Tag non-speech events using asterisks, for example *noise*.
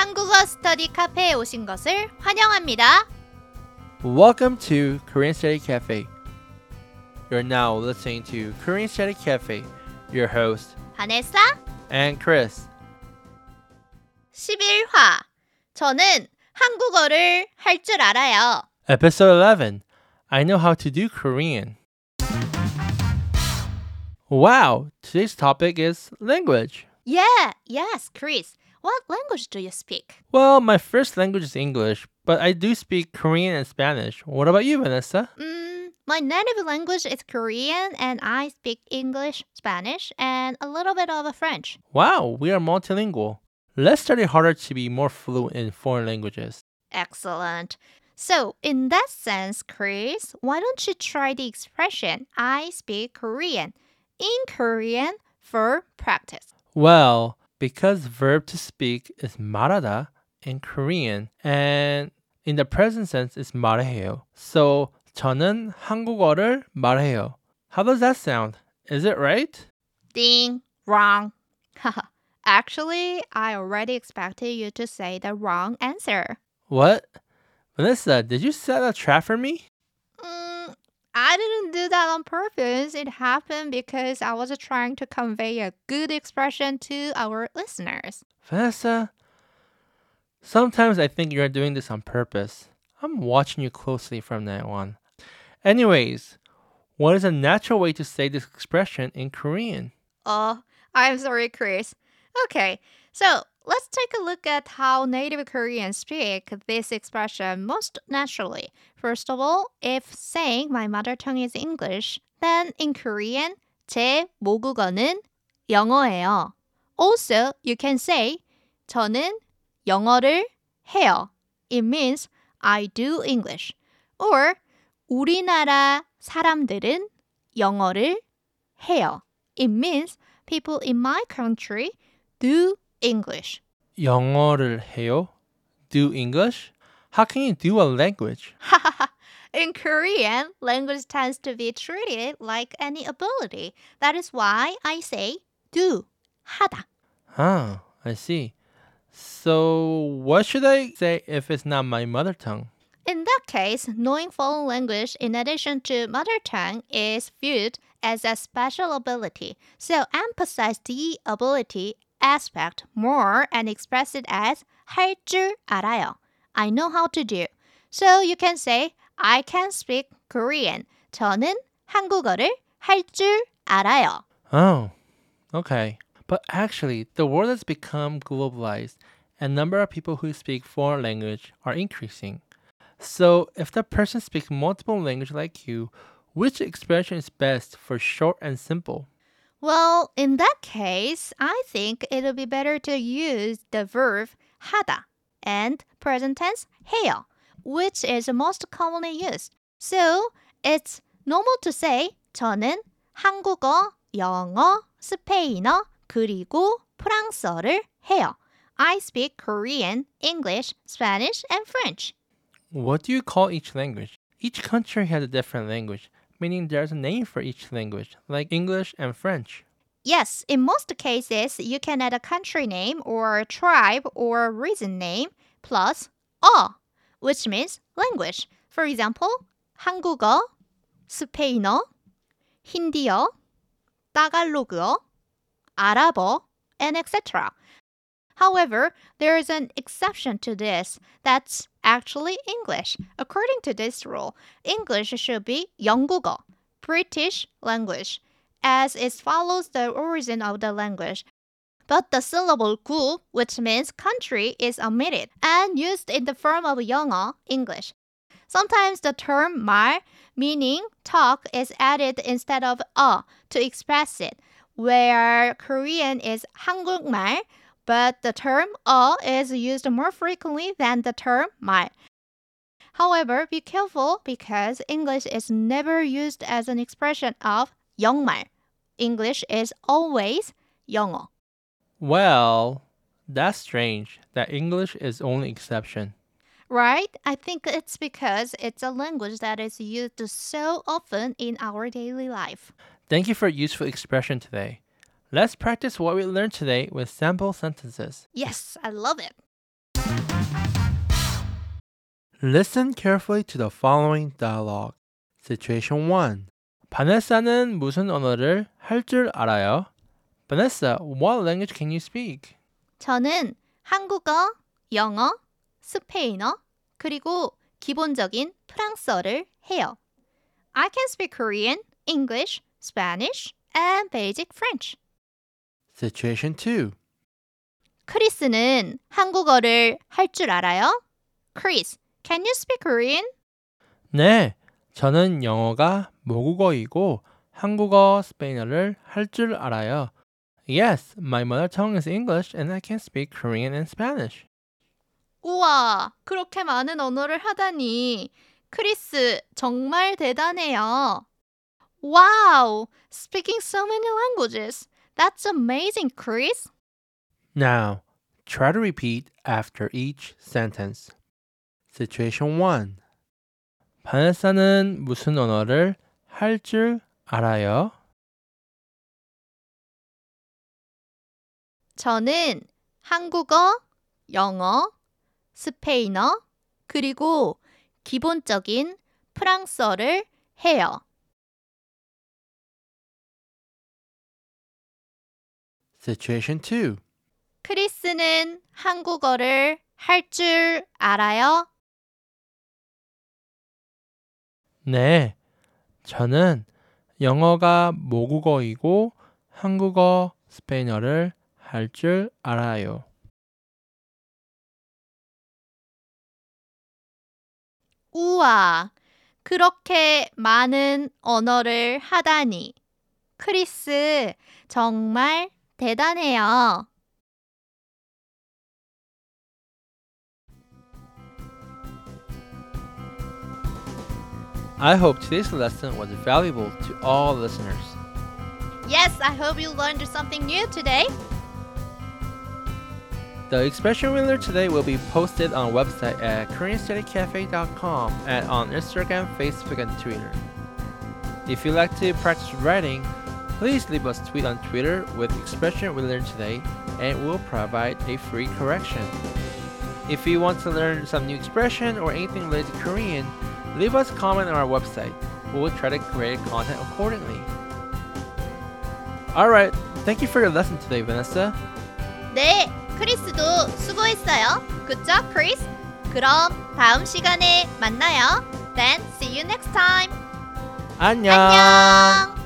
한국어 스터디 카페에 오신 것을 환영합니다. Welcome to Korean Study Cafe. You're now listening to Korean Study Cafe. Your host 바네사 and Chris. 11화. 저는 한국어를 할 줄 알아요. Episode 11. I know how to do Korean. Wow, today's topic is language. Yeah, yes, Chris. What language do you speak? Well, my first language is English, but I do speak Korean and Spanish. What about you, Vanessa? Mm, my native language is Korean and I speak English, Spanish, and a little bit of French. Wow, we are multilingual. Let's study harder to be more fluent in foreign languages. Excellent. So, in that sense, Chris, why don't you try the expression I speak Korean in Korean for practice? Well, because verb to speak is 말하다 in Korean and in the present tense is 말해요. So 저는 한국어를 말해요. How does that sound? Is it right? Ding, wrong. *laughs* Actually, I already expected you to say the wrong answer. What? Vanessa, did you set a trap for me? I didn't do that on purpose. It happened because I was trying to convey a good expression to our listeners. Vanessa, sometimes I think you're doing this on purpose. I'm watching you closely from now on. Anyways, what is a natural way to say this expression in Korean? Oh, I'm sorry, Chris. Okay, so let's take a look at how native Koreans speak this expression most naturally. First of all, if saying my mother tongue is English, then in Korean, 제 모국어는 영어예요. Also, you can say 저는 영어를 해요. It means I do English. Or 우리나라 사람들은 영어를 해요. It means people in my country do English. 영어를 해요? Do English? How can you do a language? *laughs* in Korean, language tends to be treated like any ability. That is why I say do, 하다. Ah, I see. So, what should I say if it's not my mother tongue? In that case, knowing foreign language in addition to mother tongue is viewed as a special ability. So emphasize the ability aspect more and express it as 할 줄 알아요. I know how to do. So you can say I can speak Korean. 저는 한국어를 할 줄 알아요. Oh, okay. But actually, the world has become globalized and number of people who speak foreign language are increasing. So, if the person speaks multiple languages like you, which expression is best for short and simple? Well, in that case, I think it'll be better to use the verb 하다 and present tense 해요, which is most commonly used. So, it's normal to say 저는 한국어, 영어, 스페인어, 그리고 프랑스어를 해요. I speak Korean, English, Spanish, and French. What do you call each language? Each country has a different language, meaning there's a name for each language, like English and French. Yes, in most cases, you can add a country name or tribe or region name plus 어, which means language. For example, 한국어, 스페인어, 힌디어, 따갈로그어, 아랍어, and etc. However, there is an exception to this. That's actually English. According to this rule, English should be 영국어, British language, as it follows the origin of the language. But the syllable 구, which means country, is omitted and used in the form of 영어, English. Sometimes the term 말, meaning talk, is added instead of 어 to express it, where Korean is 한국말, but the term 어 is used more frequently than the term 말. However, be careful because English is never used as an expression of 영말. English is always 영어. Well, that's strange that English is only exception. Right? I think it's because it's a language that is used so often in our daily life. Thank you for a useful expression today. Let's practice what we learned today with sample sentences. Yes, I love it. Listen carefully to the following dialogue. Situation 1. 바네사는 무슨 언어를 할 줄 알아요? Vanessa, what language can you speak? 저는 한국어, 영어, 스페인어, 그리고 기본적인 프랑스어를 해요. I can speak Korean, English, Spanish, and basic French. Situation 2. 크리스는 한국어를 할 줄 알아요? Chris, can you speak Korean? 네, 저는 영어가 모국어이고 한국어, 스페인어를 할 줄 알아요. Yes, my mother tongue is English and I can speak Korean and Spanish. 우와, 그렇게 많은 언어를 하다니. 크리스, 정말 대단해요. Wow, speaking so many languages. That's amazing, Chris. Now, try to repeat after each sentence. Situation 1. 바네사는 무슨 언어를 할 줄 알아요? 저는 한국어, 영어, 스페인어, 그리고 기본적인 프랑스어를 해요. Situation 2. 크리스는 한국어를 할 줄 알아요? 네, 저는 영어가 모국어이고 한국어, 스페인어를 할 줄 알아요. 우와, 그렇게 많은 언어를 하다니. 크리스, 정말 대단해요. I hope today's lesson was valuable to all listeners. Yes, I hope you learned something new today. The expression we learned today will be posted on our website at koreanstudycafe.com and on Instagram, Facebook, and Twitter. If you like to practice writing, please leave us a tweet on Twitter with expression we learned today and we'll provide a free correction. If you want to learn some new expression or anything related to Korean, leave us a comment on our website. We will try to create content accordingly. Alright, thank you for your lesson today, Vanessa. 네, 크리스도 수고했어요. Good job, Chris. 그럼 다음 시간에 만나요. Then see you next time. 안녕. 안녕.